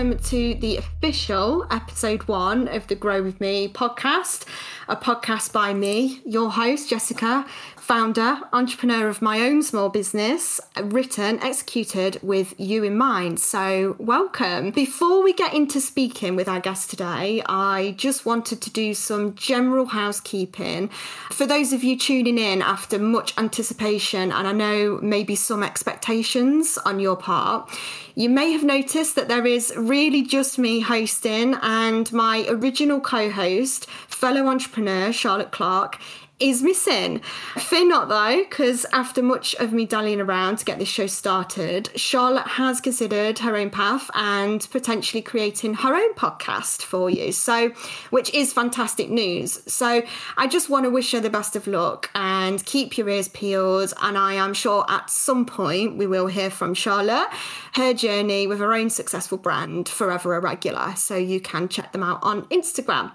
Welcome to the official episode one of the Grow With Me podcast, a podcast by me, your host, Jessica, founder, entrepreneur of my own small business, written, executed with you in mind. So, welcome. Before we get into speaking with our guest today, I just wanted to do some general housekeeping. For those of you tuning in after much anticipation, and I know maybe some expectations on your part, you may have noticed that there is really just me hosting, and my original co host, fellow entrepreneur Charlotte Clark, is missing. Fear not though, because after much of me dallying around to get this show started, Charlotte has considered her own path and potentially creating her own podcast for you. So, which is fantastic news. So, I just want to wish her the best of luck and keep your ears peeled. And I am sure at some point we will hear from Charlotte, her journey with her own successful brand, Forever a Regular. So, you can check them out on Instagram.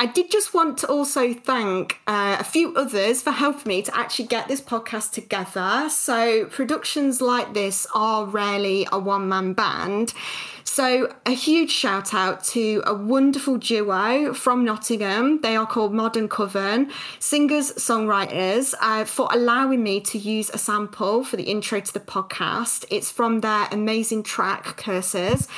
I did just want to also thank uh, a few others for helping me to actually get this podcast together. So, productions like this are rarely a one man band. So, a huge shout out to a wonderful duo from Nottingham. They are called Modern Coven, singers, songwriters, uh, for allowing me to use a sample for the intro to the podcast. It's from their amazing track, Curses.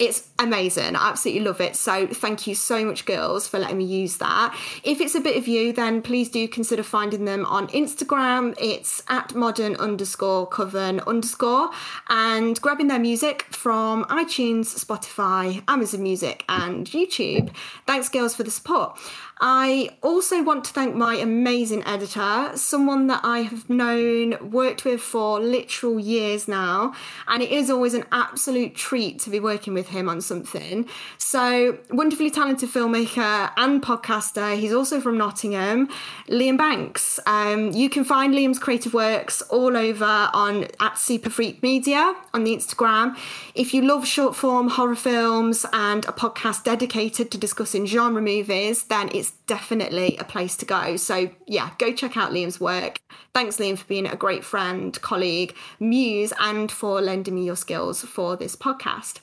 It's amazing. I absolutely love it. So thank you so much, girls, for letting me use that. If it's a bit of you, then please do consider finding them on Instagram. It's at modern underscore coven underscore and grabbing their music from iTunes, Spotify, Amazon Music, and YouTube. Thanks, girls, for the support. I also want to thank my amazing editor, someone that I have known, worked with for literal years now, and it is always an absolute treat to be working with him on something. So, wonderfully talented filmmaker and podcaster. He's also from Nottingham, Liam Banks. Um, you can find Liam's creative works all over on at Super Freak Media on the Instagram. If you love short form horror films and a podcast dedicated to discussing genre movies, then it's definitely a place to go. So, yeah, go check out Liam's work. Thanks, Liam, for being a great friend, colleague, muse, and for lending me your skills for this podcast.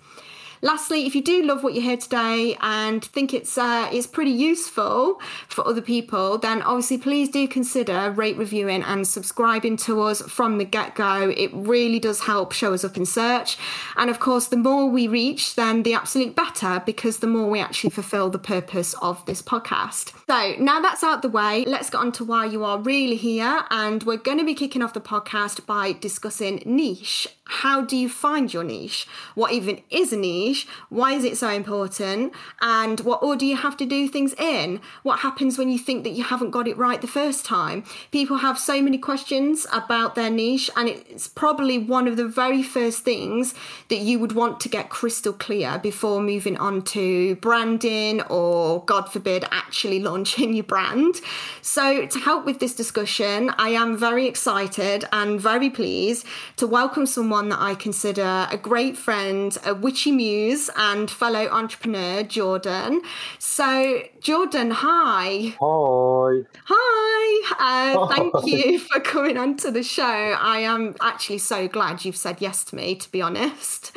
Lastly, if you do love what you hear today and think it's uh, it's pretty useful for other people, then obviously please do consider rate, reviewing, and subscribing to us from the get go. It really does help show us up in search, and of course, the more we reach, then the absolute better because the more we actually fulfil the purpose of this podcast. So now that's out the way, let's get on to why you are really here, and we're going to be kicking off the podcast by discussing niche how do you find your niche? What even is a niche? Why is it so important? And what order you have to do things in? What happens when you think that you haven't got it right the first time? People have so many questions about their niche, and it's probably one of the very first things that you would want to get crystal clear before moving on to branding or, God forbid, actually launching your brand. So, to help with this discussion, I am very excited and very pleased to welcome someone someone that I consider a great friend, a witchy muse, and fellow entrepreneur, Jordan. So, Jordan, hi. Hi. Hi. Uh, thank you for coming onto the show. I am actually so glad you've said yes to me, to be honest.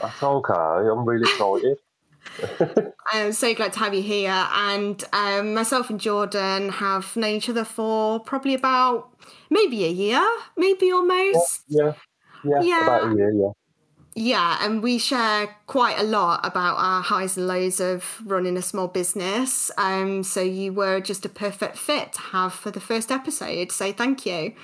That's okay. I'm really excited. I'm so glad to have you here. And um, myself and Jordan have known each other for probably about maybe a year, maybe almost. Yeah, yeah, yeah, about a year, yeah. Yeah, and we share quite a lot about our highs and lows of running a small business. Um, so you were just a perfect fit to have for the first episode. So thank you.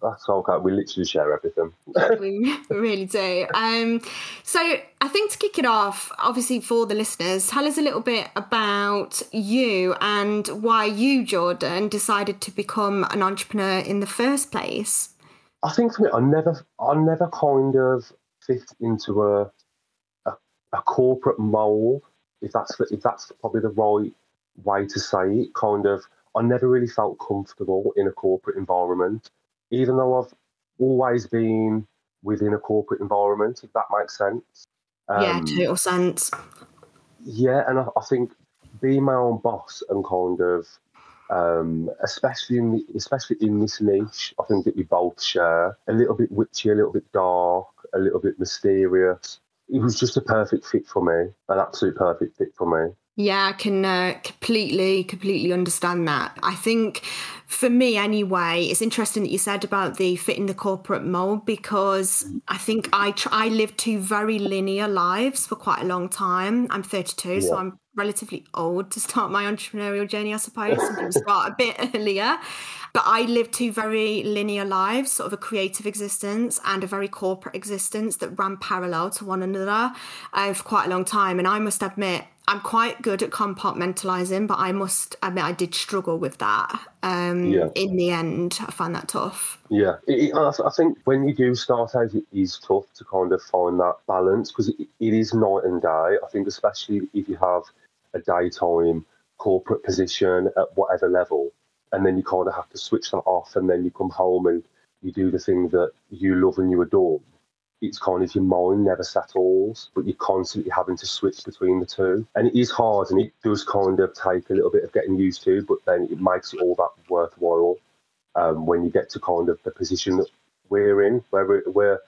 That's okay. We literally share everything. we really do. Um, so I think to kick it off, obviously for the listeners, tell us a little bit about you and why you, Jordan, decided to become an entrepreneur in the first place. I think for me, I never, I never kind of fit into a a, a corporate mold. If that's if that's probably the right way to say it, kind of, I never really felt comfortable in a corporate environment, even though I've always been within a corporate environment. If that makes sense. Um, yeah, total sense. Yeah, and I, I think being my own boss and kind of um, especially in the, especially in this niche. I think that we both share a little bit witchy, a little bit dark, a little bit mysterious. it was just a perfect fit for me, an absolute perfect fit for me. Yeah, I can uh, completely, completely understand that. I think for me, anyway, it's interesting that you said about the fitting the corporate mold because I think I tr- I lived two very linear lives for quite a long time. I'm 32, yeah. so I'm relatively old to start my entrepreneurial journey, I suppose. Some people start a bit earlier. But I lived two very linear lives, sort of a creative existence and a very corporate existence that ran parallel to one another uh, for quite a long time. And I must admit, I'm quite good at compartmentalizing, but I must admit I did struggle with that. Um, yeah. In the end, I found that tough. Yeah, it, it, I think when you do start out, it is tough to kind of find that balance because it, it is night and day. I think especially if you have a daytime corporate position at whatever level, and then you kind of have to switch that off, and then you come home and you do the thing that you love and you adore. It's kind of your mind never settles, but you're constantly having to switch between the two. And it is hard and it does kind of take a little bit of getting used to, but then it makes it all that worthwhile um, when you get to kind of the position that we're in, where we're, we're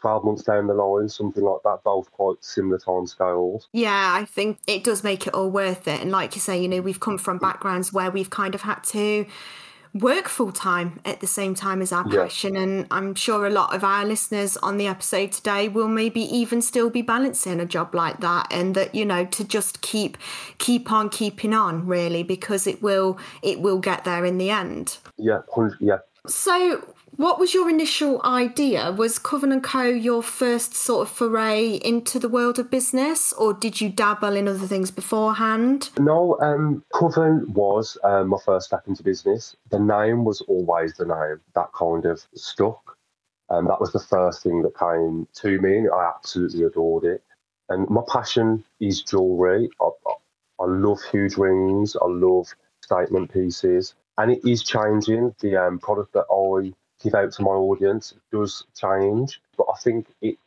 12 months down the line, something like that, both quite similar time scales. Yeah, I think it does make it all worth it. And like you say, you know, we've come from backgrounds where we've kind of had to work full time at the same time as our yeah. passion. And I'm sure a lot of our listeners on the episode today will maybe even still be balancing a job like that. And that, you know, to just keep keep on keeping on really, because it will it will get there in the end. Yeah, yeah. So what was your initial idea? Was Coven Co your first sort of foray into the world of business, or did you dabble in other things beforehand? No, um, Coven was um, my first step into business. The name was always the name that kind of stuck. And um, that was the first thing that came to me, and I absolutely adored it. And my passion is jewellery. I, I, I love huge rings. I love statement pieces, and it is changing. The um, product that I give out to my audience does change, but I think it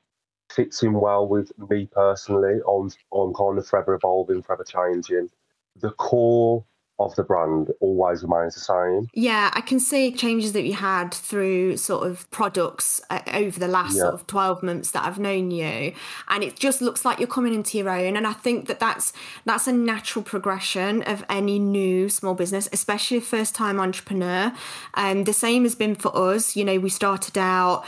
fits in well with me personally. I'm, I'm kind of forever evolving, forever changing. The core of the brand always remains the same. Yeah, I can see changes that you had through sort of products uh, over the last yeah. sort of 12 months that I've known you and it just looks like you're coming into your own and I think that that's that's a natural progression of any new small business, especially a first time entrepreneur. Um the same has been for us, you know, we started out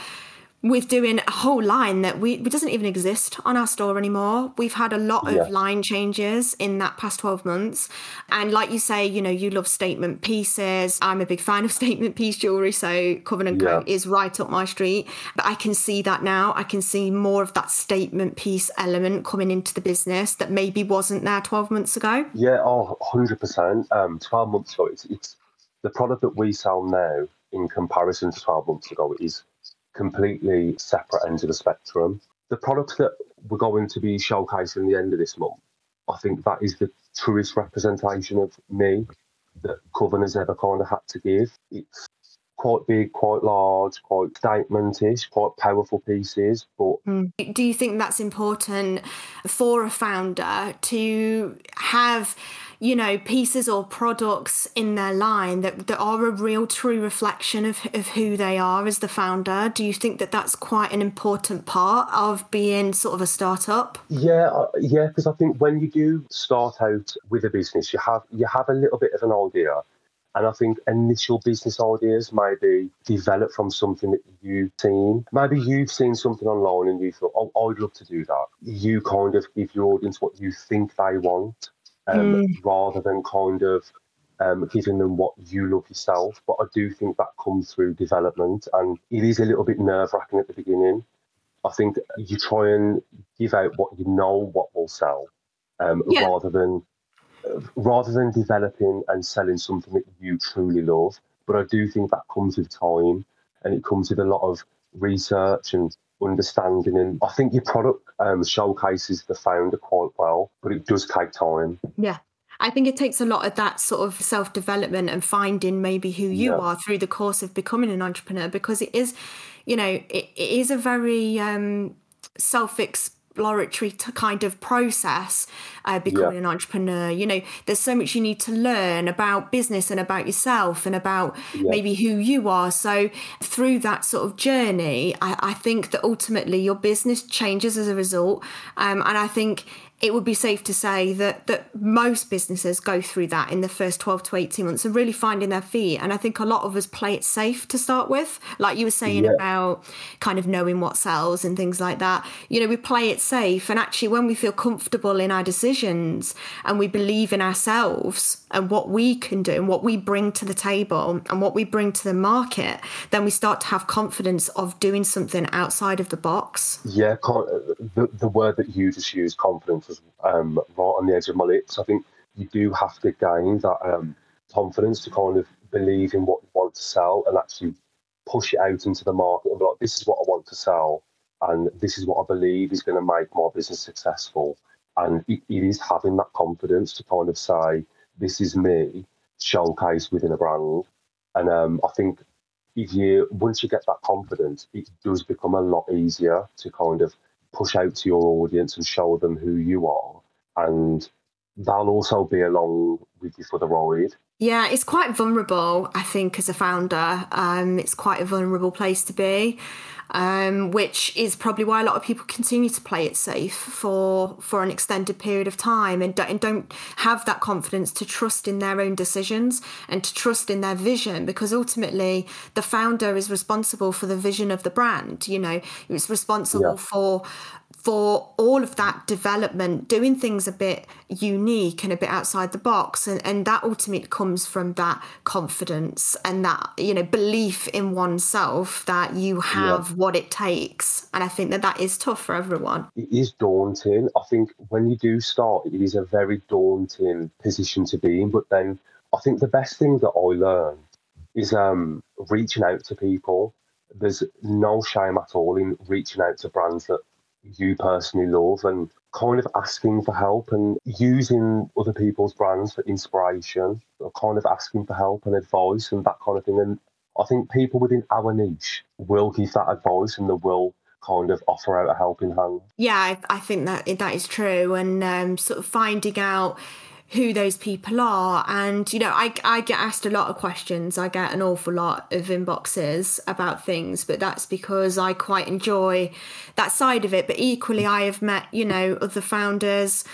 with doing a whole line that we it doesn't even exist on our store anymore. We've had a lot of yeah. line changes in that past 12 months. And like you say, you know, you love statement pieces. I'm a big fan of statement piece jewelry, so Coven and yeah. Co is right up my street. But I can see that now. I can see more of that statement piece element coming into the business that maybe wasn't there 12 months ago. Yeah, oh, 100%. Um, 12 months ago, it's, it's the product that we sell now in comparison to 12 months ago is completely separate ends of the spectrum. The products that we're going to be showcasing the end of this month, I think that is the truest representation of me that Coven has ever kind of had to give. It's quite big, quite large, quite statementish, quite powerful pieces. But mm. do you think that's important for a founder to have? You know, pieces or products in their line that, that are a real true reflection of, of who they are as the founder? Do you think that that's quite an important part of being sort of a startup? Yeah, uh, yeah, because I think when you do start out with a business, you have you have a little bit of an idea. And I think initial business ideas may be developed from something that you've seen. Maybe you've seen something online and you thought, oh, I'd love to do that. You kind of give your audience what you think they want um, mm. rather than kind of um, giving them what you love yourself. But I do think that comes through development, and it is a little bit nerve wracking at the beginning. I think you try and give out what you know what will sell, um, yeah. rather than rather than developing and selling something that you truly love. But I do think that comes with time, and it comes with a lot of research and understanding. And I think your product um, showcases the founder quite well, but it does take time. Yeah. I think it takes a lot of that sort of self development and finding maybe who you yeah. are through the course of becoming an entrepreneur because it is, you know, it, it is a very um, self exploratory kind of process uh, becoming yeah. an entrepreneur you know there's so much you need to learn about business and about yourself and about yeah. maybe who you are so through that sort of journey I, I, think that ultimately your business changes as a result um, and i think it would be safe to say that that most businesses go through that in the first 12 to 18 months and really finding their feet. And i think a lot of us play it safe to start with. Like you were saying yeah. about kind of knowing what sells and things like that. You know we play it safe. And actually when we feel comfortable in our decisions and we believe in ourselves and what we can do and what we bring to the table and what we bring to the market then we start to have confidence of doing something outside of the box. Yeah uh, the, the word that you just used confidence um, right on the edge of my lips. I think you do have to gain that um, confidence to kind of believe in what you want to sell and actually push it out into the market and be like, this is what I want to sell, and this is what I believe is going to make my business successful. And it, it is having that confidence to kind of say, this is me, showcase within a brand. And um, I think if you once you get that confidence, it does become a lot easier to kind of push out to your audience and show them who you are. And they'll also be along with you for the ride. Yeah, it's quite vulnerable, I think, as a founder. Um, it's quite a vulnerable place to be. Um, which is probably why a lot of people continue to play it safe for for an extended period of time and don't, and don't have that confidence to trust in their own decisions and to trust in their vision because ultimately the founder is responsible for the vision of the brand you know it's responsible yeah. for for all of that development, doing things a bit unique and a bit outside the box. And, and that ultimately comes from that confidence and that, you know, belief in oneself that you have yeah. what it takes. And I think that that is tough for everyone. It is daunting. I think when you do start, it is a very daunting position to be in. But then I think the best thing that I learned is um, reaching out to people. There's no shame at all in reaching out to brands that you personally love and kind of asking for help and using other people's brands for inspiration or kind of asking for help and advice and that kind of thing. And I think people within our niche will give that advice and they will kind of offer out a helping hand. Yeah, I, think that that is true. And um, sort of finding out who those people are. And, you know, I, I get asked a lot of questions. I get an awful lot of inboxes about things, but that's because I quite enjoy that side of it. But equally, I have met, you know, other founders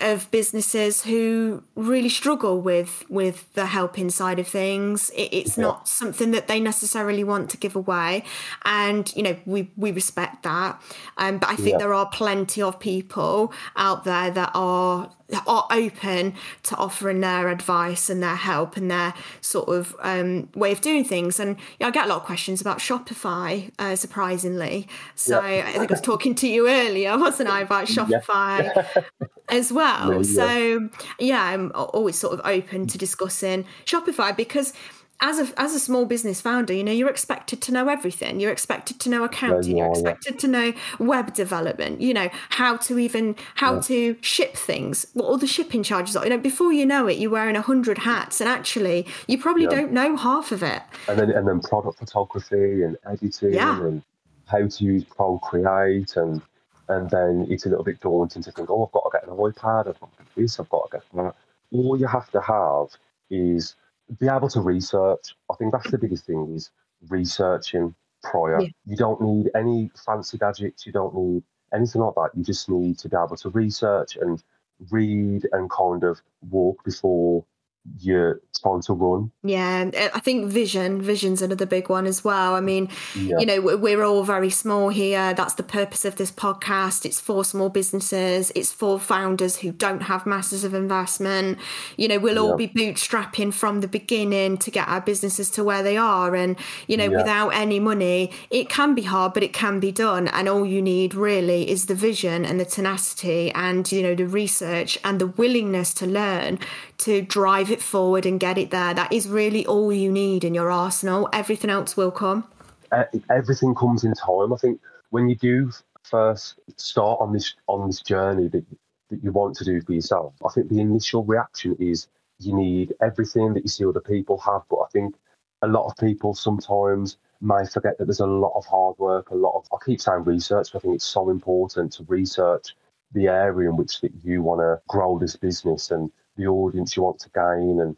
of businesses who really struggle with with the helping side of things it, it's yeah. not something that they necessarily want to give away and you know we we respect that um, but i think yeah. there are plenty of people out there that are are open to offering their advice and their help and their sort of um, way of doing things. And you know, I get a lot of questions about Shopify, uh, surprisingly. So yeah. I think I was talking to you earlier, wasn't I, about Shopify as well. Yeah, so yeah, I'm always sort of open to discussing Shopify because as a as a small business founder, you know, you're expected to know everything. You're expected to know accounting. Yeah, you're expected yeah. to know web development. You know how to even how yeah. to ship things, what all the shipping charges are. You know, before you know it, you're wearing a hundred hats, and actually, you probably don't know half of it. And then and then product photography and editing and how to use Procreate and and then it's a little bit daunting to think, oh, I've got to get an iPad. I've got to get this. I've got to get that. All you have to have is be able to research. I think that's the biggest thing is researching prior. Yeah. You don't need any fancy gadgets. You don't need anything like that. You just need to be able to research and read and kind of walk before trying to run. Yeah, uh, I think vision, vision's another big one as well. I mean, yeah. you know, we're all very small here. That's the purpose of this podcast. It's for small businesses, it's for founders who don't have masses of investment. You know, we'll yeah. all be bootstrapping from the beginning to get our businesses to where they are. And, you know, yeah. without any money, it can be hard, but it can be done. And all you need really is the vision and the tenacity and, you know, the research and the willingness to learn to drive it forward and get it there. That is really all you need in your arsenal. Everything else will come. Everything comes in time. I think when you do first start on this on this journey that that you want to do for yourself, I think the initial reaction is you need everything that you see other people have. But I think a lot of people sometimes may forget that there's a lot of hard work, a lot of, I keep saying research, but I think it's so important to research the area in which that you want to grow this business and the audience you want to gain. And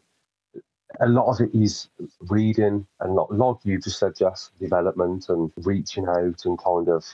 a lot of it is reading and not, like you just said, development and reaching out and kind of,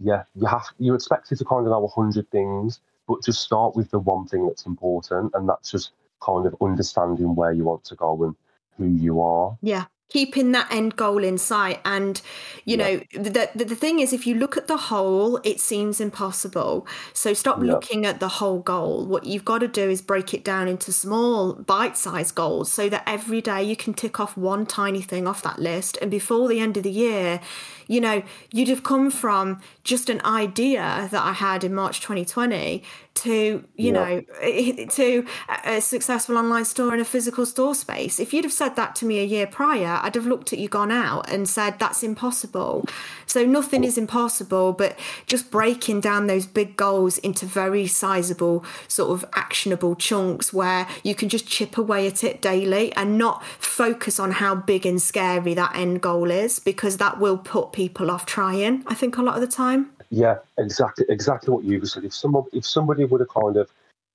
yeah, you have, you're expected to kind of know a hundred things, but just start with the one thing that's important. And that's just kind of understanding where you want to go and who you are. Yeah keeping that end goal in sight and you yeah. know the, the, the thing is if you look at the whole it seems impossible so stop yeah. looking at the whole goal what you've got to do is break it down into small bite-sized goals so that every day you can tick off one tiny thing off that list and before the end of the year you know you'd have come from just an idea that i had in march 2020 to you yeah. know to a successful online store in a physical store space. If you'd have said that to me a year prior i'd have looked at you gone out and said that's impossible. So nothing is impossible but just breaking down those big goals into very sizable sort of actionable chunks where you can just chip away at it daily and not focus on how big and scary that end goal is because that will put people off trying i think a lot of the time yeah, exactly, exactly what you said. If someone, if somebody would have kind of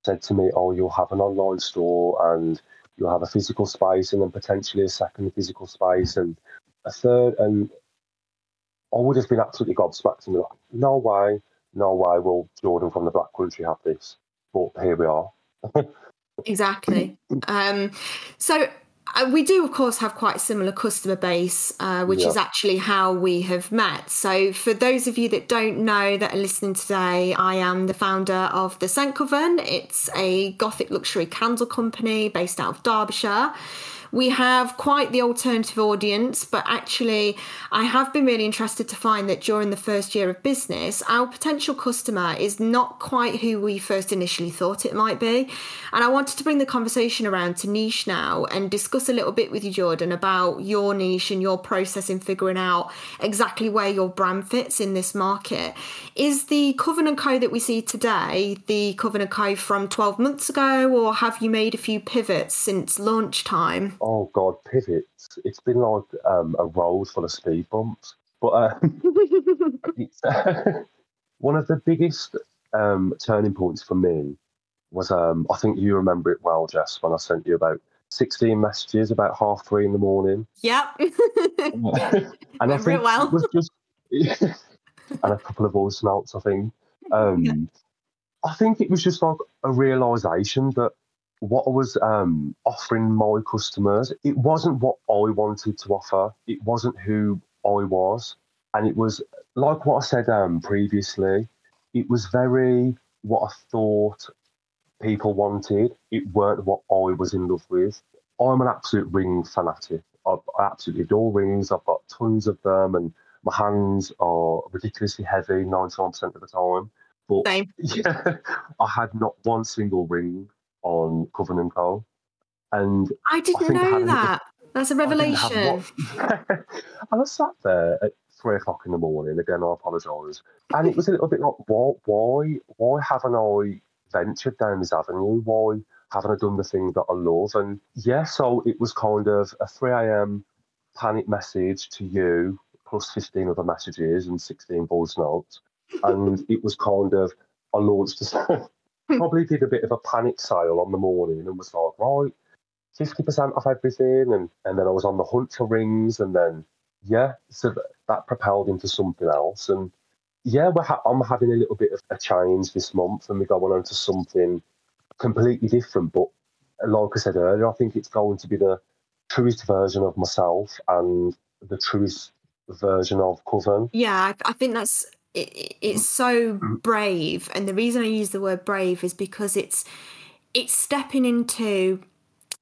said to me, "Oh, you'll have an online store and you'll have a physical space, and then potentially a second physical space and a third, and I would have been absolutely gobsmacked and be like, "No way, no way will Jordan from the Black Country have this." But here we are. exactly. Um, so we do, of course, have quite a similar customer base, uh, which yeah. is actually how we have met. So, for those of you that don't know that are listening today, I am the founder of the Scent Coven. It's a gothic luxury candle company based out of Derbyshire we have quite the alternative audience, but actually, I have been really interested to find that during the first year of business, our potential customer is not quite who we first initially thought it might be. And I wanted to bring the conversation around to niche now and discuss a little bit with you, Jordan, about your niche and your process in figuring out exactly where your brand fits in this market. Is the Coven & Co that we see today the Coven & Co from 12 months ago, or have you made a few pivots since launch time? Oh god, pivots. It's been like um, a road full of speed bumps. But uh, uh, one of the biggest um, turning points for me was um, I think you remember it well, Jess, when I sent you about 16 messages about half three in the morning. Yep. and I think well. it was just and a couple of voice notes, I think. Um, yeah. I think it was just like a realization that what I was um, offering my customers, it wasn't what I wanted to offer. It wasn't who I was. And it was like what I said um, previously, it was very what I thought people wanted. It weren't what I was in love with. I'm an absolute ring fanatic. I, I absolutely adore rings. I've got tons of them, and my hands are ridiculously heavy 99% of the time. But Same. yeah, I had not one single ring on Coven & Co. And I didn't I know that. That's a revelation. I, I was sat there at three o'clock in the morning. Again, I apologise. And it was a little bit like, why, why, why haven't I ventured down this avenue? Why haven't I done the thing that I love? And yeah, so it was kind of a 3 a.m. panic message to you, plus 15 other messages and 16 voice notes. And it was kind of, I launched a, probably did a bit of a panic sale on the morning and was like, right, 50% off everything. And, and then I was on the hunt for rings. And then, yeah, so that, that propelled into something else. And yeah, ha- I'm having a little bit of a change this month and we're going on to something completely different. But like I said earlier, I think it's going to be the truest version of myself and the truest version of Coven. Yeah, I, I think that's it, it's so mm. brave and the reason i use the word brave is because it's it's stepping into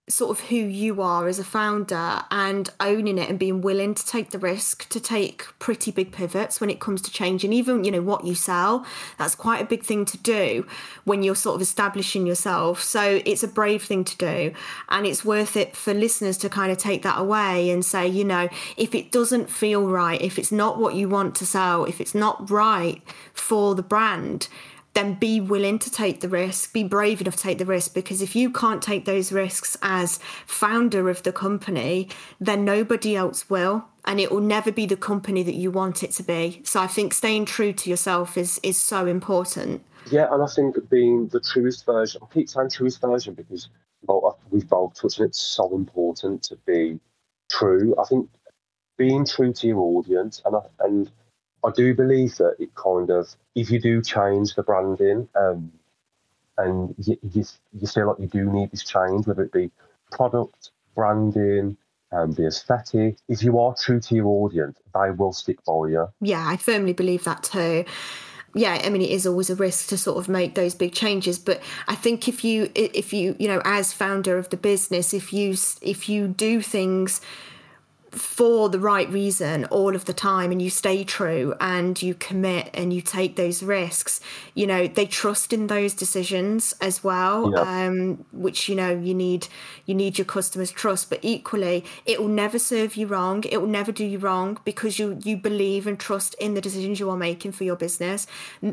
sort of who you are as a founder and owning it and being willing to take the risk to take pretty big pivots when it comes to changing even you know what you sell that's quite a big thing to do when you're sort of establishing yourself. So it's a brave thing to do and it's worth it for listeners to kind of take that away and say you know if it doesn't feel right if it's not what you want to sell if it's not right for the brand then be willing to take the risk, be brave enough to take the risk. Because if you can't take those risks as founder of the company, then nobody else will. and it will never be the company that you want it to be. So I think staying true to yourself is is so important. Yeah, and I think being the truest version, I keep saying truest version because well, we've both touched on it, it's so important to be true. I think being true to your audience, and and I do believe that it kind of, if you do change the branding, um, and you, you, you feel like you do need this change, whether it be product, branding, um, the aesthetic. If you are true to your audience, they will stick by you. Yeah, I firmly believe that too. Yeah, I mean it is always a risk to sort of make those big changes, but I think if you if you you know as founder of the business, if you if you do things for the right reason all of the time and you stay true and you commit and you take those risks you know they trust in those decisions as well yeah. um, which you know you need you need your customers trust. But equally it will never serve you wrong. It will never do you wrong because you you believe and trust in the decisions you are making for your business.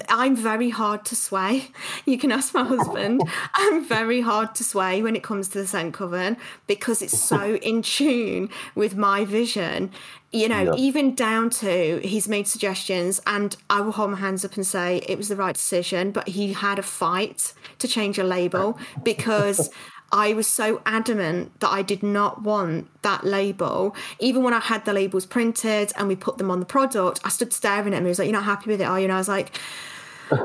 I'm very hard to sway. You can ask my husband. I'm very hard to sway when it comes to the scent coven because it's so in tune with my vision, you know, yeah. even down to he's made suggestions, and I will hold my hands up and say it was the right decision, but he had a fight to change a label because. I was so adamant that I did not want that label. Even when I had the labels printed and we put them on the product, I stood staring at him. He was like, You're not happy with it, are you? And I was like,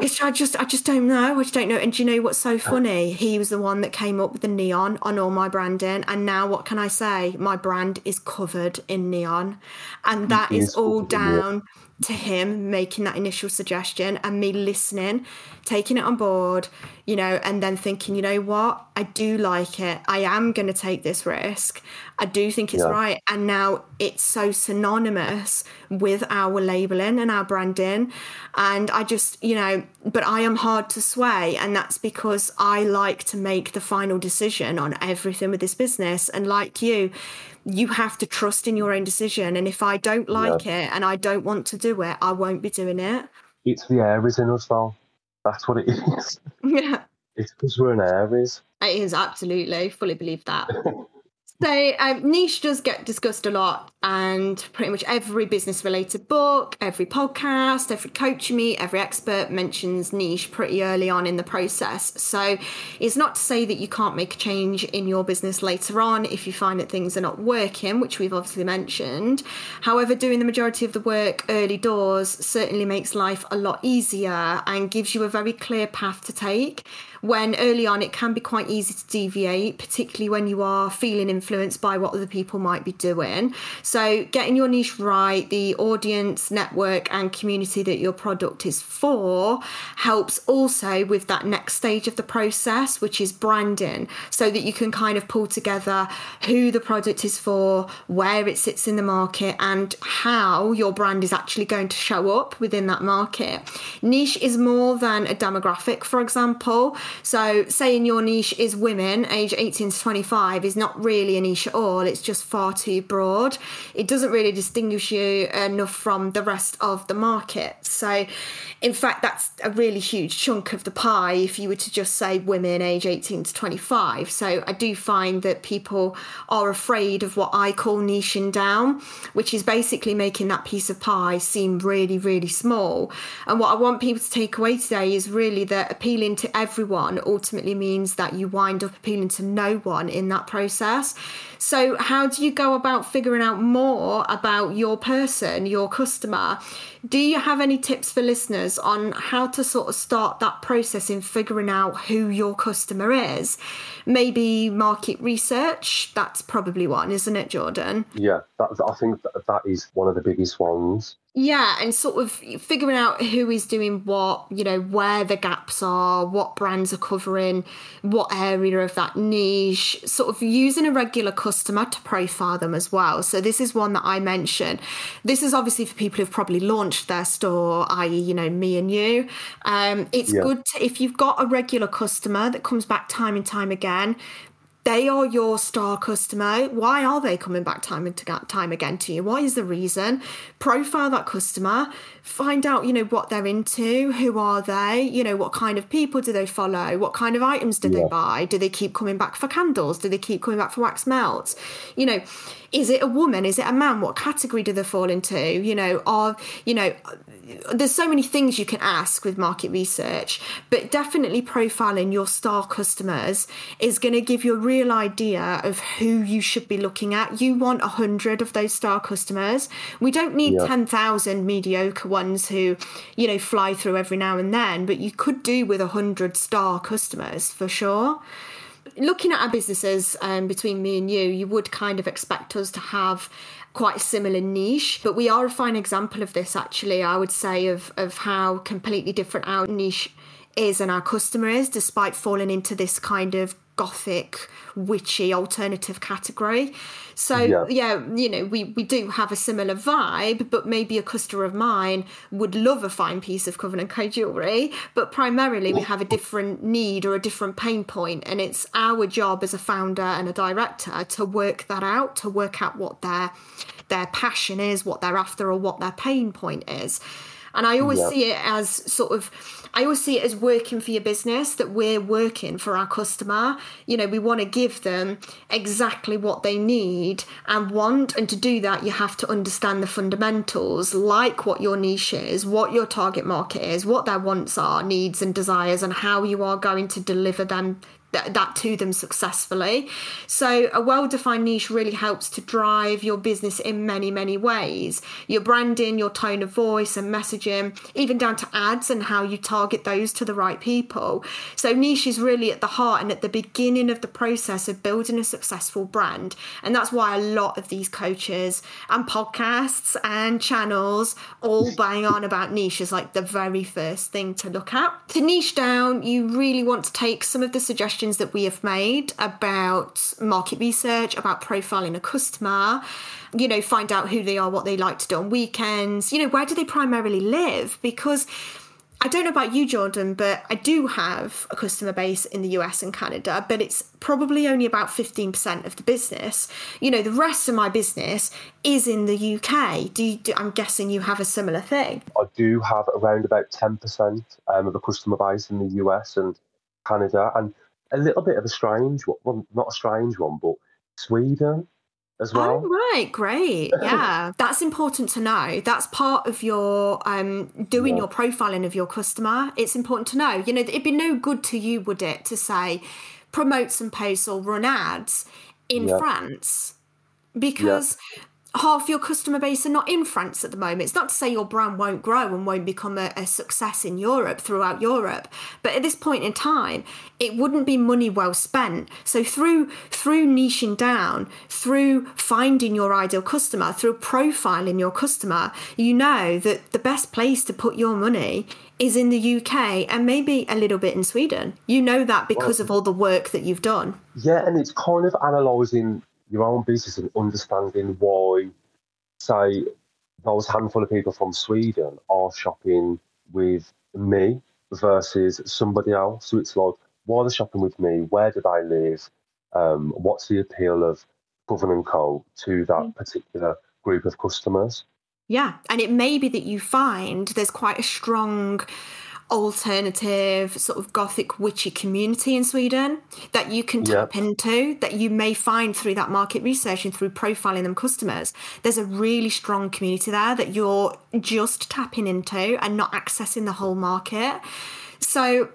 it's, I just I just don't know. I just don't know. And do you know what's so funny? He was the one that came up with the neon on all my branding, and now what can I say? My brand is covered in neon, and that is all down to him making that initial suggestion and me listening, taking it on board, you know, and then thinking, you know what, I do like it. I am going to take this risk. I do think it's yeah. right. And now it's so synonymous with our labeling and our branding. And I just, you know, but I am hard to sway. And that's because I like to make the final decision on everything with this business. And like you, you have to trust in your own decision. And if I don't like yeah. it and I don't want to do it, I won't be doing it. It's the Aries in us, though. That's what it is. Yeah. It's because we're an Aries. It is, absolutely. Fully believe that. So um, niche does get discussed a lot, and pretty much every business-related book, every podcast, every coach you meet, every expert mentions niche pretty early on in the process. So it's not to say that you can't make a change in your business later on if you find that things are not working, which we've obviously mentioned. However, doing the majority of the work early doors certainly makes life a lot easier and gives you a very clear path to take when early on it can be quite easy to deviate, particularly when you are feeling influenced by what other people might be doing. So, getting your niche right, the audience, network, and community that your product is for helps also with that next stage of the process, which is branding, so that you can kind of pull together who the product is for, where it sits in the market, and how your brand is actually going to show up within that market. Niche is more than a demographic, for example. So, saying your niche is women age 18 to 25 is not really a niche at all. It's just far too broad. It doesn't really distinguish you enough from the rest of the market. So, in fact, that's a really huge chunk of the pie if you were to just say women age 18 to 25. So, I do find that people are afraid of what I call niching down, which is basically making that piece of pie seem really, really small. And what I want people to take away today is really that appealing to everyone ultimately means that you wind up appealing to no one in that process. So, how do you go about figuring out more about your person, your customer? Do you have any tips for listeners on how to sort of start that process in figuring out who your customer is? Maybe market research, that's probably one, isn't it, Jordan? Yeah, that, I think that is one of the biggest ones. Yeah, and sort of figuring out who is doing what, you know, where the gaps are, what brands are covering, what area of that niche, sort of using a regular customer to profile them as well. So, this is one that I mentioned. This is obviously for people who've probably launched their store, i.e., you know, me and you. Um, it's yeah. good to, if you've got a regular customer that comes back time and time again, they are your star customer. Why are they coming back time and time again to you? What is the reason? Profile that customer, find out, you know, what they're into, who are they, you know, what kind of people do they follow, what kind of items do yeah. they buy? Do they keep coming back for candles? Do they keep coming back for wax melts? You know, is it a woman? Is it a man? What category do they fall into? You know, are, you know, there's so many things you can ask with market research, but definitely profiling your star customers is going to give you a real idea of who you should be looking at. You want a hundred of those star customers. We don't need yeah. ten thousand mediocre ones who, you know, fly through every now and then, but you could do with a hundred star customers for sure looking at our businesses um, between me and you, you would kind of expect us to have quite a similar niche. But we are a fine example of this, actually, I would say, of, of how completely different our niche is and our customer is, despite falling into this kind of gothic, witchy alternative category. So yeah. yeah, you know, we, we do have a similar vibe, but maybe a customer of mine would love a fine piece of Coven & Co jewellery, but primarily we have a different need or a different pain point, and it's our job as a founder and a director to work that out, to work out what their their passion is, what they're after, or what their pain point is. And I always yep. see it as sort of, I always see it as working for your business, that we're working for our customer. You know, we want to give them exactly what they need and want. And to do that, you have to understand the fundamentals, like what your niche is, what your target market is, what their wants are, needs, and desires, and how you are going to deliver them that to them successfully. So, a well defined niche really helps to drive your business in many, many ways. Your branding, your tone of voice and messaging, even down to ads and how you target those to the right people. So, niche is really at the heart and at the beginning of the process of building a successful brand. And that's why a lot of these coaches and podcasts and channels all bang on about niche as like the very first thing to look at. To niche down, you really want to take some of the suggestions that we have made about market research, about profiling a customer, you know, find out who they are, what they like to do on weekends, you know, where do they primarily live? Because I don't know about you, Jordan, but I do have a customer base in the US and Canada, but it's probably only about 15% of the business. You know, the rest of my business is in the UK. Do, you, do I'm guessing you have a similar thing? I do have around about 10% um, of the customer base in the US and Canada. And a little bit of a strange one, well, not a strange one, but Sweden as well. Oh, right, great. Yeah, that's important to know. That's part of your um, doing yeah. your profiling of your customer. It's important to know. You know, it'd be no good to you, would it, to say promote some posts or run ads in yeah. France because yeah half your customer base are not in France at the moment. It's not to say your brand won't grow and won't become a, a, success in Europe, throughout Europe. But at this point in time, it wouldn't be money well spent. So through through niching down, through finding your ideal customer, through profiling your customer, you know that the best place to put your money is in the UK and maybe a little bit in Sweden. You know that because well, of all the work that you've done. Yeah, and it's kind of analysing your own business and understanding why, say, those handful of people from Sweden are shopping with me versus somebody else. So it's like, why are they shopping with me? Where did I live? Um, what's the appeal of Coven & Co to that mm. particular group of customers? Yeah, and it may be that you find there's quite a strong alternative sort of gothic witchy community in Sweden that you can tap yep. into that you may find through that market research and through profiling them customers there's a really strong community there that you're just tapping into and not accessing the whole market so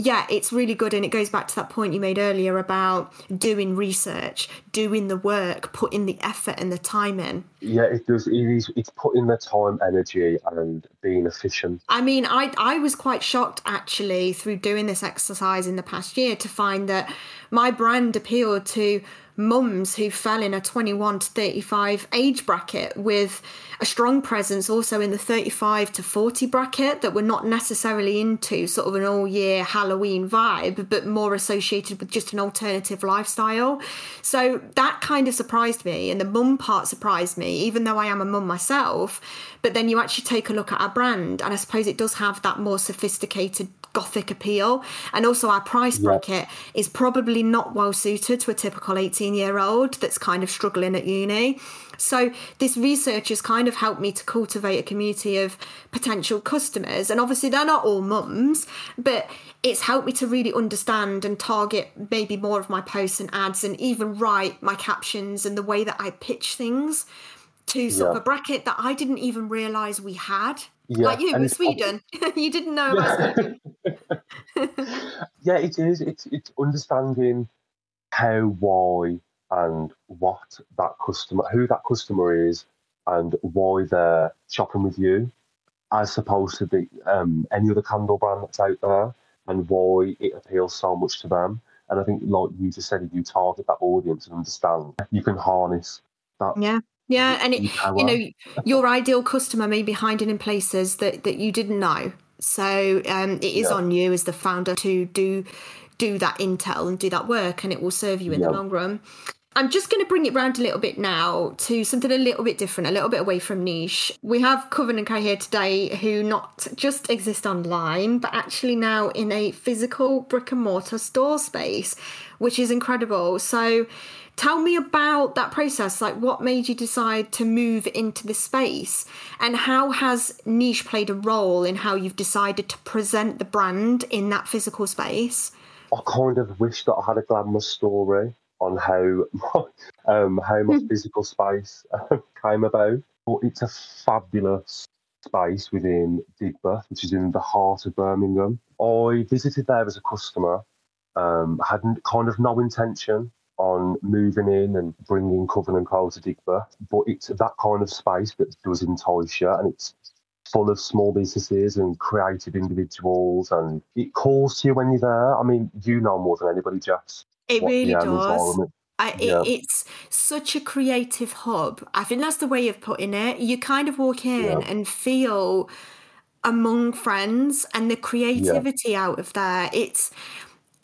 yeah, it's really good. And it goes back to that point you made earlier about doing research, doing the work, putting the effort and the time in. Yeah, it does. It is, it's putting the time, energy, and being efficient. I mean, I, I was quite shocked actually through doing this exercise in the past year to find that my brand appealed to mums who fell in a 21 to 35 age bracket with a strong presence also in the 35 to 40 bracket that were not necessarily into sort of an all year Halloween vibe, but more associated with just an alternative lifestyle. So that kind of surprised me, and the mum part surprised me, even though I am a mum myself. But then you actually take a look at our brand, and I suppose it does have that more sophisticated gothic appeal. And also, our price bracket is probably not well suited to a typical 18 year old that's kind of struggling at uni. So, this research has kind of helped me to cultivate a community of potential customers. And obviously, they're not all mums, but it's helped me to really understand and target maybe more of my posts and ads and even write my captions and the way that I pitch things to sort yeah. of a bracket that I didn't even realize we had. Yeah. Like you in Sweden, you didn't know yeah. yeah, it is. It's it's understanding how, why, and what that customer, who that customer is, and why they're shopping with you, as opposed to the um, any other candle brand that's out there, and why it appeals so much to them. And I think, like you just said, if you target that audience and understand, you can harness that. Yeah. Yeah, and it, you know, your ideal customer may be hiding in places that that you didn't know. So um, it is yeah. on you as the founder to do do that intel and do that work, and it will serve you in yeah. the long run. I'm just going to bring it round a little bit now to something a little bit different, a little bit away from niche. We have Coven and Co here today who not just exist online, but actually now in a physical brick and mortar store space, which is incredible. So tell me about that process. Like, what made you decide to move into this space? And how has niche played a role in how you've decided to present the brand in that physical space? I kind of wish that I had a glamorous story on how my, um, how my hmm. physical space came about. But it's a fabulous space within Digbeth, which is in the heart of Birmingham. I visited there as a customer. Um, had kind of no intention on moving in and bringing Coven and Co to Digbeth, but it's that kind of space that does entice you, and it's full of small businesses and creative individuals, and it calls to you when you're there. I mean, you know more than anybody, Jess. It really does. I, it, yeah. It's such a creative hub. I think that's the way of putting it. You kind of walk in yeah. and feel among friends and the creativity yeah. out of there. It's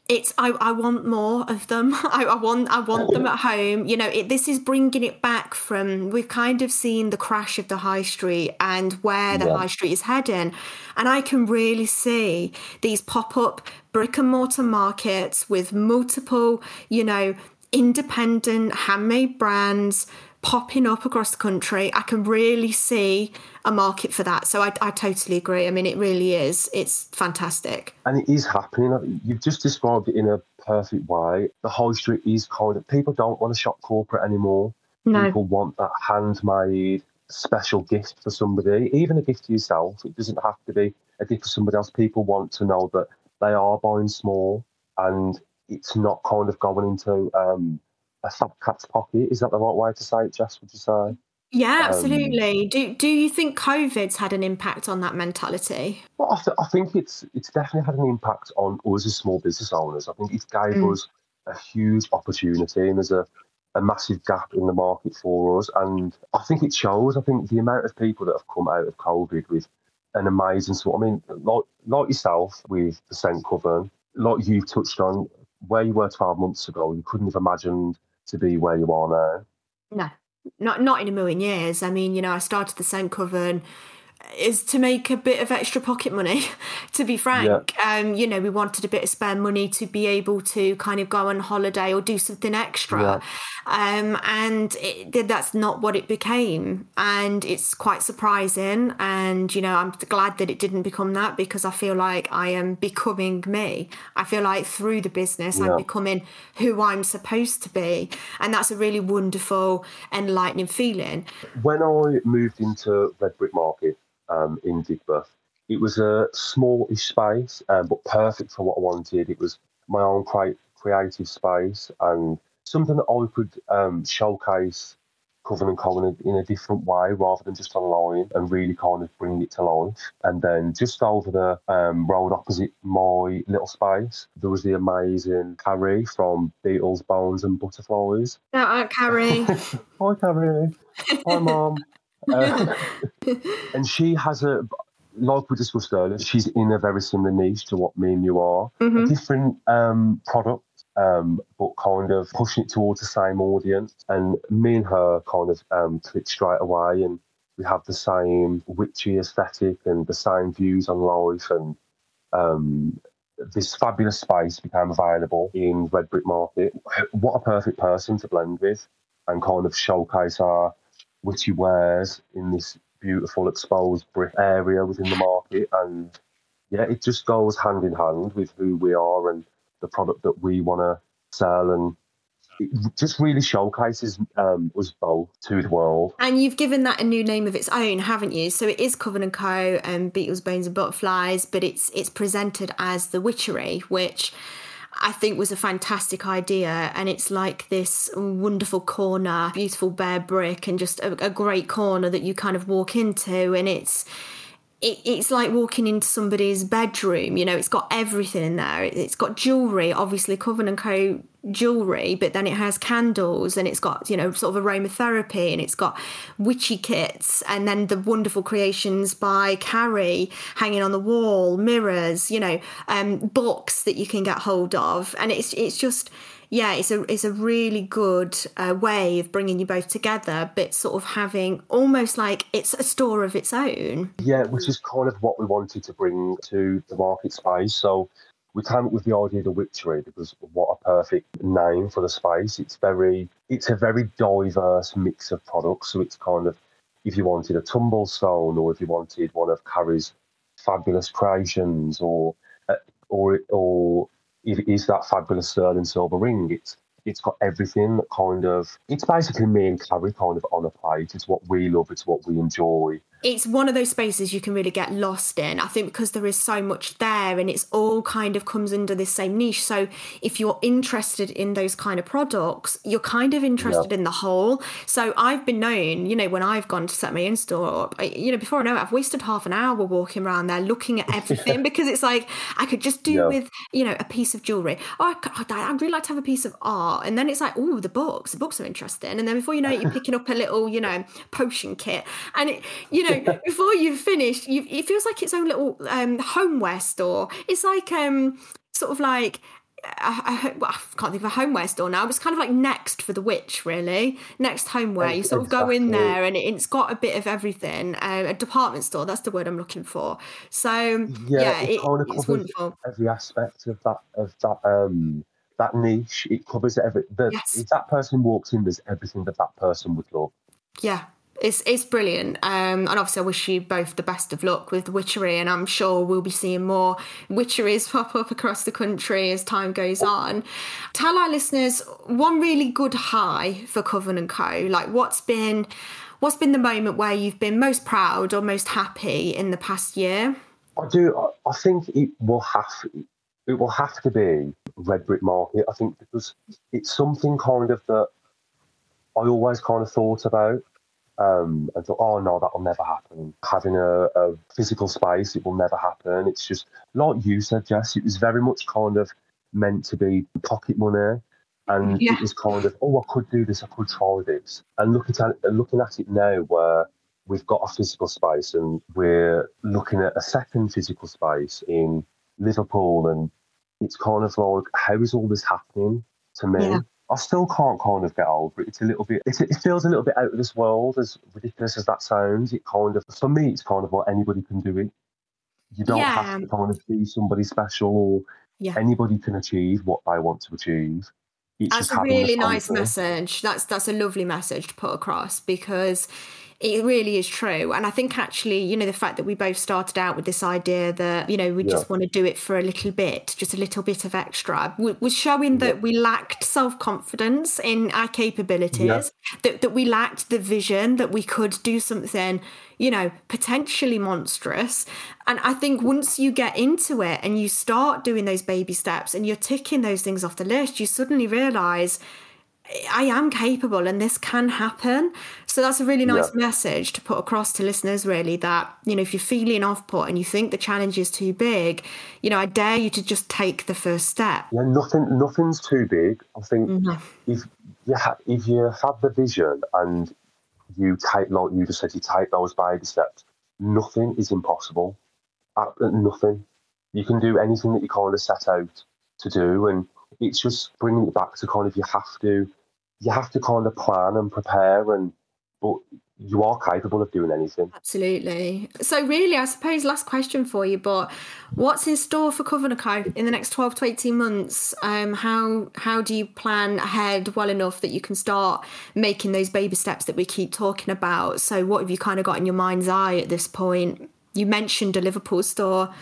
it's I, I want more of them. I, I want i want them at home. You know it, this is bringing it back from we've kind of seen the crash of the high street and where the yeah. high street is heading. And i can really see these pop-up brick and mortar markets with multiple you know independent handmade brands popping up across the country. I can really see a market for that. So I, I, totally agree. I mean, it really is. It's fantastic. And it is happening. You've just described it in a perfect way. The high street is kind of, people don't want to shop corporate anymore. No. People want that handmade special gift for somebody, even a gift to yourself. It doesn't have to be a gift for somebody else. People want to know that they are buying small and it's not kind of going into um, a cat's pocket. Is that the right way to say it, Jess? Would you say? Yeah, um, absolutely. Um, do Do you think COVID's had an impact on that mentality? Well, I, th- I, think it's it's definitely had an impact on us as small business owners. I think it gave mm. us a huge opportunity, and there's a a massive gap in the market for us. And I think it shows. I think the amount of people that have come out of COVID with an amazing sort. I mean, like like yourself with the Scent Coven, like you've touched on, where you were 12 months ago, you couldn't have imagined to be where you are now? No, not not in a million years. I mean, you know, I started the Scent Coven is to make a bit of extra pocket money to be frank. Yeah. um you know we wanted a bit of spare money to be able to kind of go on holiday or do something extra. Yeah. um and it, that's not what it became. And it's quite surprising. And you know i'm glad that it didn't become that because i feel like i am becoming me. I feel like through the business yeah. i'm becoming who i'm supposed to be. And that's a really wonderful enlightening feeling. When i moved into red brick market um, in Digbeth. It was a smallish space, um, but perfect for what I wanted. It was my own cre- creative space and something that I could um, showcase Coven and Co in a different way rather than just online and really kind of bring it to life. And then just over the um, road opposite my little space, there was the amazing Carrie from Beetles, Bones and Butterflies. Shout out, Carrie. Hi, Carrie. Hi, Mom. Uh, and she has a, like we discussed earlier, she's in a very similar niche to what me and you are. Mm-hmm. A different um, product, um, but kind of pushing it towards the same audience. And me and her kind of um, clicked straight away, and we have the same witchy aesthetic and the same views on life and um, this fabulous space became available in Red Brick Market. What a perfect person to blend with and kind of showcase our witchy wares in this beautiful exposed brick area within the market. And yeah, it just goes hand in hand with who we are and the product that we want to sell and it just really showcases um, us both to the world. And you've given that a new name of its own, haven't you? So it is Coven and Co. and Beetles, Bones and Butterflies, but it's it's presented as the Witchery, which I think was a fantastic idea. And it's like this wonderful corner, beautiful bare brick, and just a, a great corner that you kind of walk into, and it's it, it's like walking into somebody's bedroom. You know, it's got everything in there. It's got jewelry, obviously Coven and Co. jewelry, but then it has candles and it's got you know sort of aromatherapy and it's got witchy kits and then the wonderful creations by Carrie hanging on the wall, mirrors, you know, um, books that you can get hold of, and it's it's just yeah, it's a it's a really good uh, way of bringing you both together, but sort of having almost like it's a store of its own. Yeah, which is kind of what we wanted to bring to the market space. So we came up with the idea of the Witchery because what a perfect name for the space. It's very it's a very diverse mix of products. So it's kind of if you wanted a tumblestone or if you wanted one of Carrie's fabulous creations or uh, or or is that fabulous sterling silver ring. It's it's got everything that kind of it's basically me and Carrie kind of on a plate. It's what we love, it's what we enjoy it's one of those spaces you can really get lost in. I think because there is so much there and it's all kind of comes under this same niche. So if you're interested in those kind of products, you're kind of interested in the whole. So I've been known, you know, when I've gone to set my own store up, you know, before I know it, I've wasted half an hour walking around there looking at everything because it's like I could just do with, you know, a piece of jewelry. Oh, I, would really like to have a piece of art. And then it's like, oh, the books, the books are interesting. And then before you know it, you're picking up a little, you know, potion kit. And, it, you know, before you've finished, you, it feels like its own little um, homeware store. It's like um, sort of like I, I, I, can't think of a homeware store now. It's kind of like next for the witch, really. Next homeware. You sort of go in there and it, has got a bit of everything. Uh, a department store. That's the word I'm looking for. So yeah, yeah it it's wonderful. Every aspect of that of that um that niche. It covers every. The, yes. If that person walks in, there's everything that that person would love. Yeah, it's it's brilliant. Um, and obviously, I wish you both the best of luck with the Witchery, and I'm sure we'll be seeing more Witcheries pop up across the country as time goes on. Tell our listeners one really good high for Coven and Co. Like, what's been what's been the moment where you've been most proud or most happy in the past year? I do. I think it will have it will have to be Red Brick Market. I think because it's something kind of that I always kind of thought about um, and thought, oh no, that'll never happen. Having a, a, physical space, it will never happen. It's just like you said, Jess. It was very much kind of meant to be pocket money, and yeah. it was kind of, oh, I could do this, I could try this. And looking at it, looking at it now, where we've got a physical space, and we're looking at a second physical space in Liverpool, and it's kind of like, how is all this happening to me? Yeah. I still can't kind of get over it. It's a little bit, it, it, feels a little bit out of this world, as ridiculous as that sounds. It kind of, for me, it's kind of like anybody can do it. You don't yeah. have to kind of be somebody special or yeah. anybody can achieve what they want to achieve. It's that's a really nice message. That's that's a lovely message to put across because it really is true. And I think actually, you know, the fact that we both started out with this idea that, you know, we yeah. just want to do it for a little bit, just a little bit of extra, was showing that yeah. we lacked self confidence in our capabilities, yeah. that, that we lacked the vision that we could do something, you know, potentially monstrous. And I think once you get into it and you start doing those baby steps and you're ticking those things off the list, you suddenly realize I am capable and this can happen. So that's a really nice yeah. message to put across to listeners, really, that, you know, if you're feeling off put and you think the challenge is too big, you know, I dare you to just take the first step. Yeah, nothing nothing's too big. I think mm-hmm. if you ha- if you have the vision and you take like you just said, you take those baby steps, nothing is impossible. nothing. You can do anything that you kind of set out to do and it's just bringing it back to kind of you have to you have to kind of plan and prepare and but you are capable of doing anything. Absolutely. So, really, I suppose, last question for you, but what's in store for Coven and Co in the next 12 to 18 months? Um, how, how do you plan ahead well enough that you can start making those baby steps that we keep talking about? So, what have you kind of got in your mind's eye at this point? You mentioned a Liverpool store.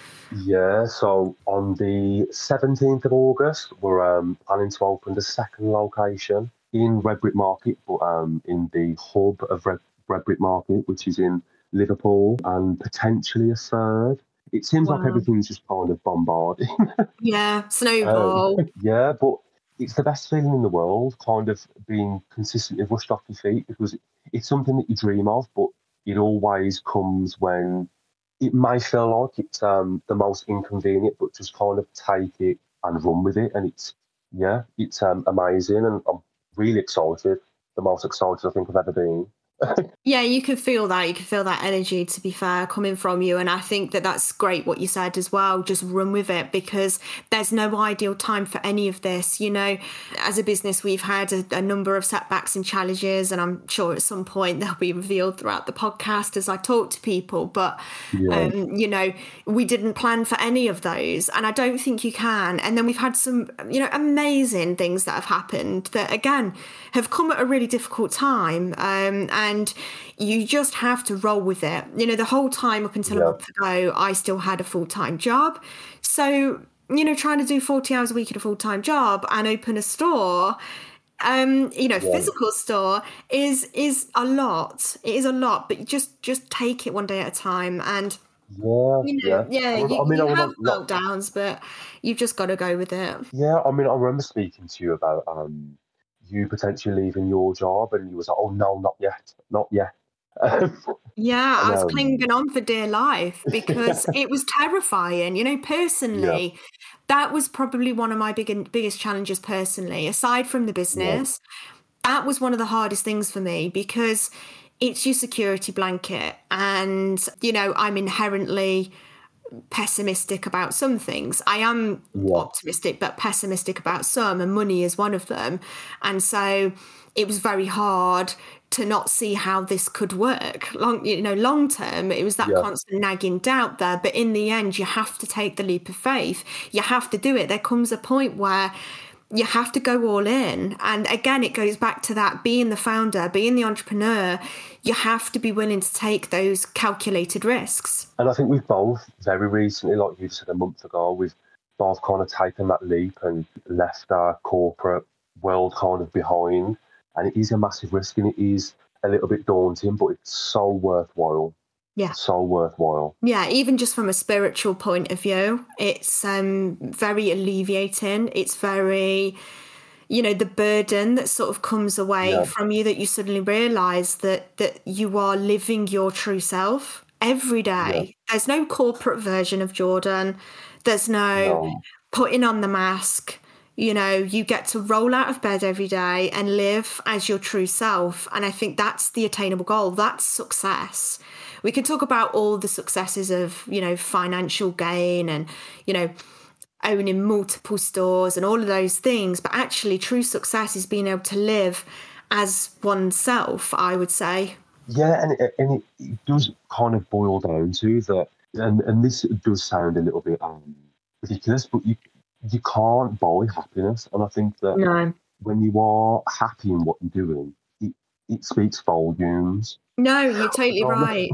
Yeah, so on the 17th of August, we're um, planning to open the second location in Redbrick Market, but um, in the hub of Red, Redbrick Market, which is in Liverpool, and potentially a third. It seems wow. like everything's just kind of bombarding. yeah, snowball. Um, yeah, but it's the best feeling in the world, kind of being consistently rushed off your feet because it's something that you dream of, but it always comes when it may feel like it's um, the most inconvenient, but just kind of take it and run with it. And it's, yeah, it's um, amazing. And I'm really excited, the most excited I think I've ever been. Yeah, you can feel that. You can feel that energy, to be fair, coming from you. And I think that that's great what you said as well. Just run with it because there's no ideal time for any of this. You know, as a business, we've had a, a number of setbacks and challenges, and I'm sure at some point they'll be revealed throughout the podcast as I talk to people. But, yeah. um, you know, we didn't plan for any of those. And I don't think you can. And then we've had some, you know, amazing things that have happened that, again, have come at a really difficult time. Um, and you just have to roll with it. You know, the whole time up until yeah. a month ago, I still had a full time job. So, you know, trying to do 40 hours a week at a full time job and open a store um you know yeah. physical store is is a lot it is a lot but just just take it one day at a time and yeah, you know, yeah. yeah you, I mean, you I have meltdowns, but you've just got to go with it. Yeah, I mean, I remember speaking to you about um, you potentially leaving your job, and you was like, "Oh no, not yet, not yet." yeah, I was um, clinging on for dear life because it was terrifying. You know, personally, yeah. that was probably one of my big, biggest challenges personally. Aside from the business, yeah. that was one of the hardest things for me because it's your security blanket, and you know, I'm inherently pessimistic about some things. I am yeah. optimistic, but pessimistic about some, and money is one of them. And so it was very hard to not see how this could work long you know long term it was that yeah. constant nagging doubt there but in the end you have to take the leap of faith you have to do it there comes a point where you have to go all in. And again, it goes back to that being the founder, being the entrepreneur, you have to be willing to take those calculated risks. And I think we've both very recently, like you said a month ago, we've both kind of taken that leap and left our corporate world kind of behind. And it is a massive risk and it is a little bit daunting, but it's so worthwhile yeah. So worthwhile. Yeah even just from a spiritual point of view it's um very alleviating. It's very you know the burden that sort of comes away yeah. from you that you suddenly realize that that you are living your true self every day. Yeah. there's no corporate version of jordan. There's no, no. putting on the mask. You know you get to roll out of bed every day and live as your true self. And i think that's the attainable goal. That's success we can talk about all the successes of you know financial gain and you know owning multiple stores and all of those things. But actually true success is being able to live as oneself i would say. Yeah and it, and it does kind of boil down to that and, and this does sound a little bit um, ridiculous but you you can't buy happiness. And i think that no. when you are happy in what you're doing it, it speaks volumes no, you're totally right.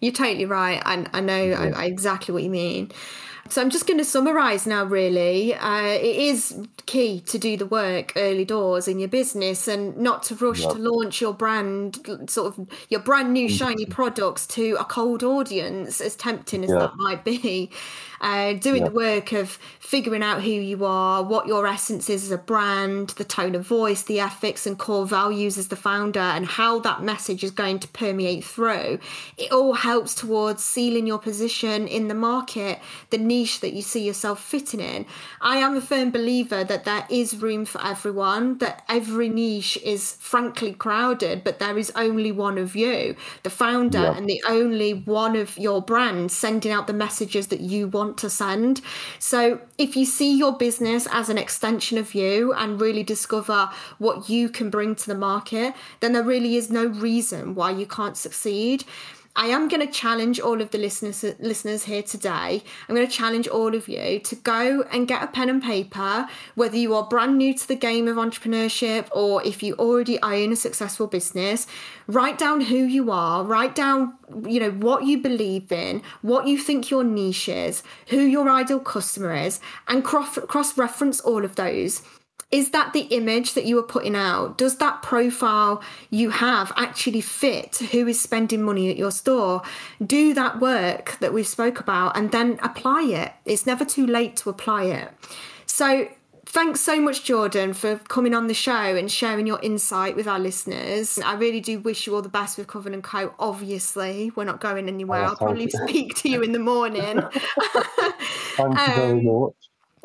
You're totally right. And I, I know yeah. I, I exactly what you mean. So I'm just going to summarise now. Really, uh, it is key to do the work early doors in your business and not to rush yep. to launch your brand, sort of your brand new shiny products to a cold audience, as tempting as yep. that might be. Uh, doing yep. the work of figuring out who you are, what your essence is as a brand, the tone of voice, the ethics and core values as the founder, and how that message is going to permeate through. It all helps towards sealing your position in the market, the niche that you see yourself fitting in. I am a firm believer that there is room for everyone, that every niche is frankly crowded, but there is only one of you, the founder, yeah. and the only one of your brand sending out the messages that you want want to send. So if you see your business as an extension of you and really discover what you can bring to the market, then there really is no reason why you can't succeed. I am going to challenge all of the listeners listeners here today. I'm going to challenge all of you to go and get a pen and paper, whether you are brand new to the game of entrepreneurship or if you already own a successful business. Write down who you are, write down you know what you believe in, what you think your niche is, who your ideal customer is, and cross cross reference all of those is that the image that you are putting out? Does that profile you have actually fit who is spending money at your store? Do that work that we spoke about and then apply it. It's never too late to apply it. So thanks so much jordan for coming on the show and sharing your insight with our listeners. I really do wish you all the best with coven and co obviously. We're not going anywhere. Oh, i'll probably you. speak to you in the morning. Thank you very um, much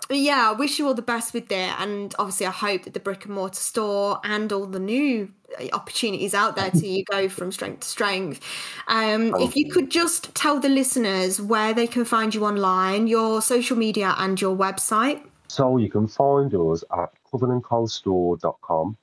yeah, I wish you all the best with that. And obviously, I hope that the brick and mortar store and all the new uh, opportunities out there to you go from strength to strength. Um, if you could just tell the listeners where they can find you online, your social media, and your website. So you can find us at covenandcostore.com.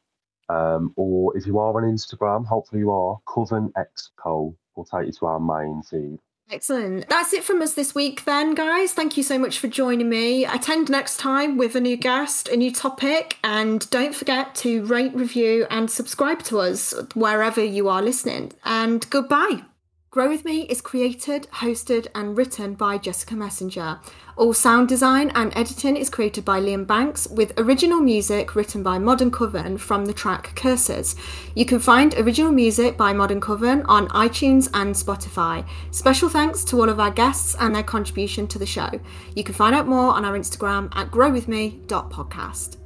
Um, or if you are on Instagram, hopefully you are, Coven X Co will take you to our main feed. Excellent. That's it from us this week, then, guys. Thank you so much for joining me. Attend next time with a new guest, a new topic, and don't forget to rate, review, and subscribe to us wherever you are listening. And goodbye. Grow With Me is created, hosted, and written by Jessica Messenger. All sound design and editing is created by Liam Banks, with original music written by Modern Coven from the track Curses. You can find original music by Modern Coven on iTunes and Spotify. Special thanks to all of our guests and their contribution to the show. You can find out more on our Instagram at growwithme.podcast.